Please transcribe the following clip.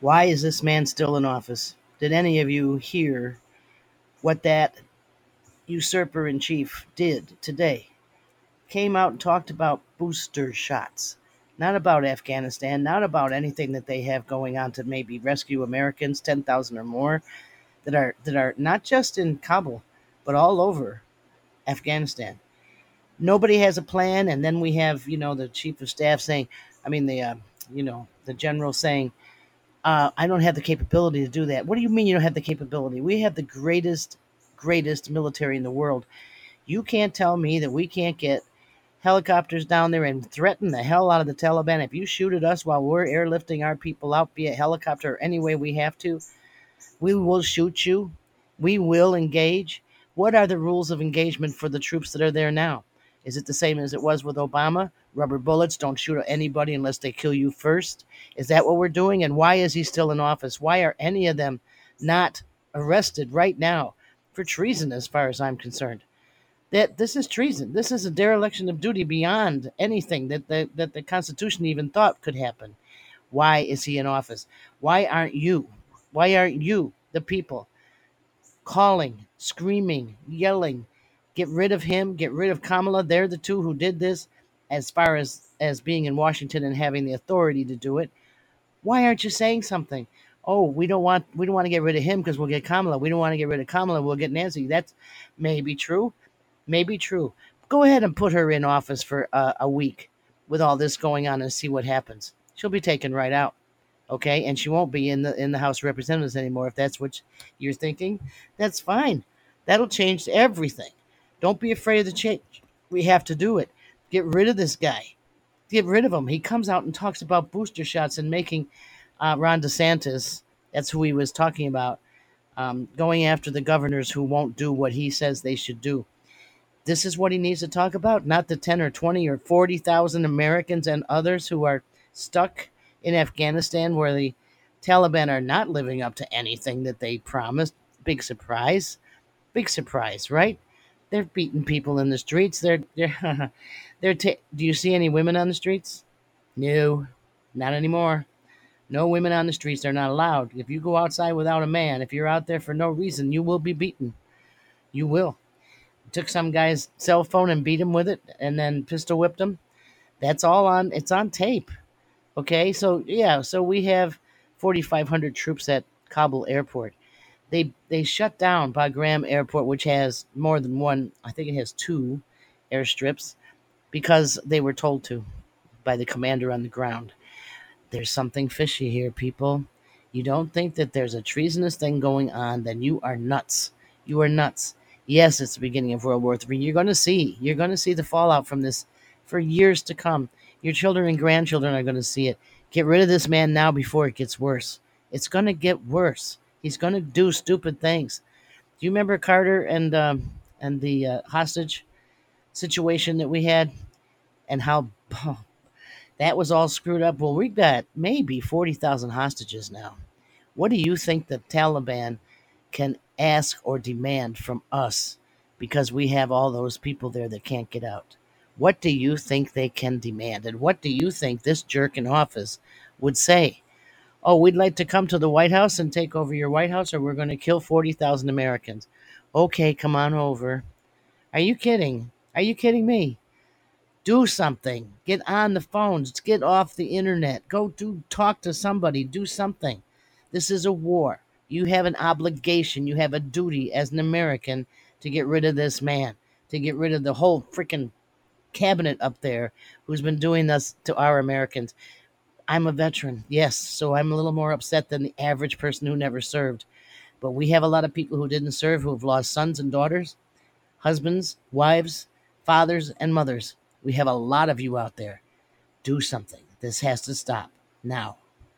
Why is this man still in office? Did any of you hear what that usurper in chief did today? Came out and talked about booster shots, not about Afghanistan, not about anything that they have going on to maybe rescue Americans, 10,000 or more that are that are not just in Kabul, but all over Afghanistan. Nobody has a plan, and then we have you know the chief of staff saying, I mean the uh, you know the general saying, uh, I don't have the capability to do that. What do you mean you don't have the capability? We have the greatest greatest military in the world. You can't tell me that we can't get helicopters down there and threaten the hell out of the Taliban. If you shoot at us while we're airlifting our people out via helicopter or any way we have to, we will shoot you. We will engage. What are the rules of engagement for the troops that are there now? Is it the same as it was with Obama? Rubber bullets, don't shoot anybody unless they kill you first. Is that what we're doing? And why is he still in office? Why are any of them not arrested right now for treason, as far as I'm concerned? That this is treason. This is a dereliction of duty beyond anything that the, that the Constitution even thought could happen. Why is he in office? Why aren't you? Why aren't you, the people, calling, screaming, yelling, get rid of him, get rid of Kamala? They're the two who did this as far as as being in Washington and having the authority to do it. Why aren't you saying something? Oh, we don't want we don't want to get rid of him because we'll get Kamala. We don't want to get rid of Kamala. We'll get Nancy. That's maybe true, maybe true. Go ahead and put her in office for uh, a week with all this going on and see what happens. She'll be taken right out okay and she won't be in the in the house of representatives anymore if that's what you're thinking that's fine that'll change everything don't be afraid of the change we have to do it get rid of this guy get rid of him he comes out and talks about booster shots and making uh, ron desantis that's who he was talking about um, going after the governors who won't do what he says they should do this is what he needs to talk about, not the 10 or 20 or 40,000 Americans and others who are stuck in Afghanistan where the Taliban are not living up to anything that they promised. Big surprise. Big surprise, right? They're beating people in the streets. They're they're they're ta- do you see any women on the streets? No. Not anymore. No women on the streets. They're not allowed. If you go outside without a man, if you're out there for no reason, you will be beaten. You will took some guy's cell phone and beat him with it and then pistol whipped him. That's all on it's on tape. Okay? So yeah, so we have 4500 troops at Kabul airport. They they shut down Bagram airport which has more than one, I think it has two airstrips because they were told to by the commander on the ground. There's something fishy here, people. You don't think that there's a treasonous thing going on, then you are nuts. You are nuts. Yes, it's the beginning of World War III. You're going to see. You're going to see the fallout from this for years to come. Your children and grandchildren are going to see it. Get rid of this man now before it gets worse. It's going to get worse. He's going to do stupid things. Do you remember Carter and um, and the uh, hostage situation that we had, and how that was all screwed up? Well, we've got maybe forty thousand hostages now. What do you think the Taliban can ask or demand from us because we have all those people there that can't get out? What do you think they can demand? And what do you think this jerk in office would say? Oh, we'd like to come to the White House and take over your White House, or we're going to kill 40,000 Americans. Okay, come on over. Are you kidding? Are you kidding me? Do something. Get on the phones. Get off the internet. Go do talk to somebody. Do something. This is a war. You have an obligation. You have a duty as an American to get rid of this man, to get rid of the whole freaking cabinet up there who's been doing this to our Americans. I'm a veteran, yes, so I'm a little more upset than the average person who never served. But we have a lot of people who didn't serve who have lost sons and daughters, husbands, wives, fathers, and mothers. We have a lot of you out there. Do something. This has to stop now.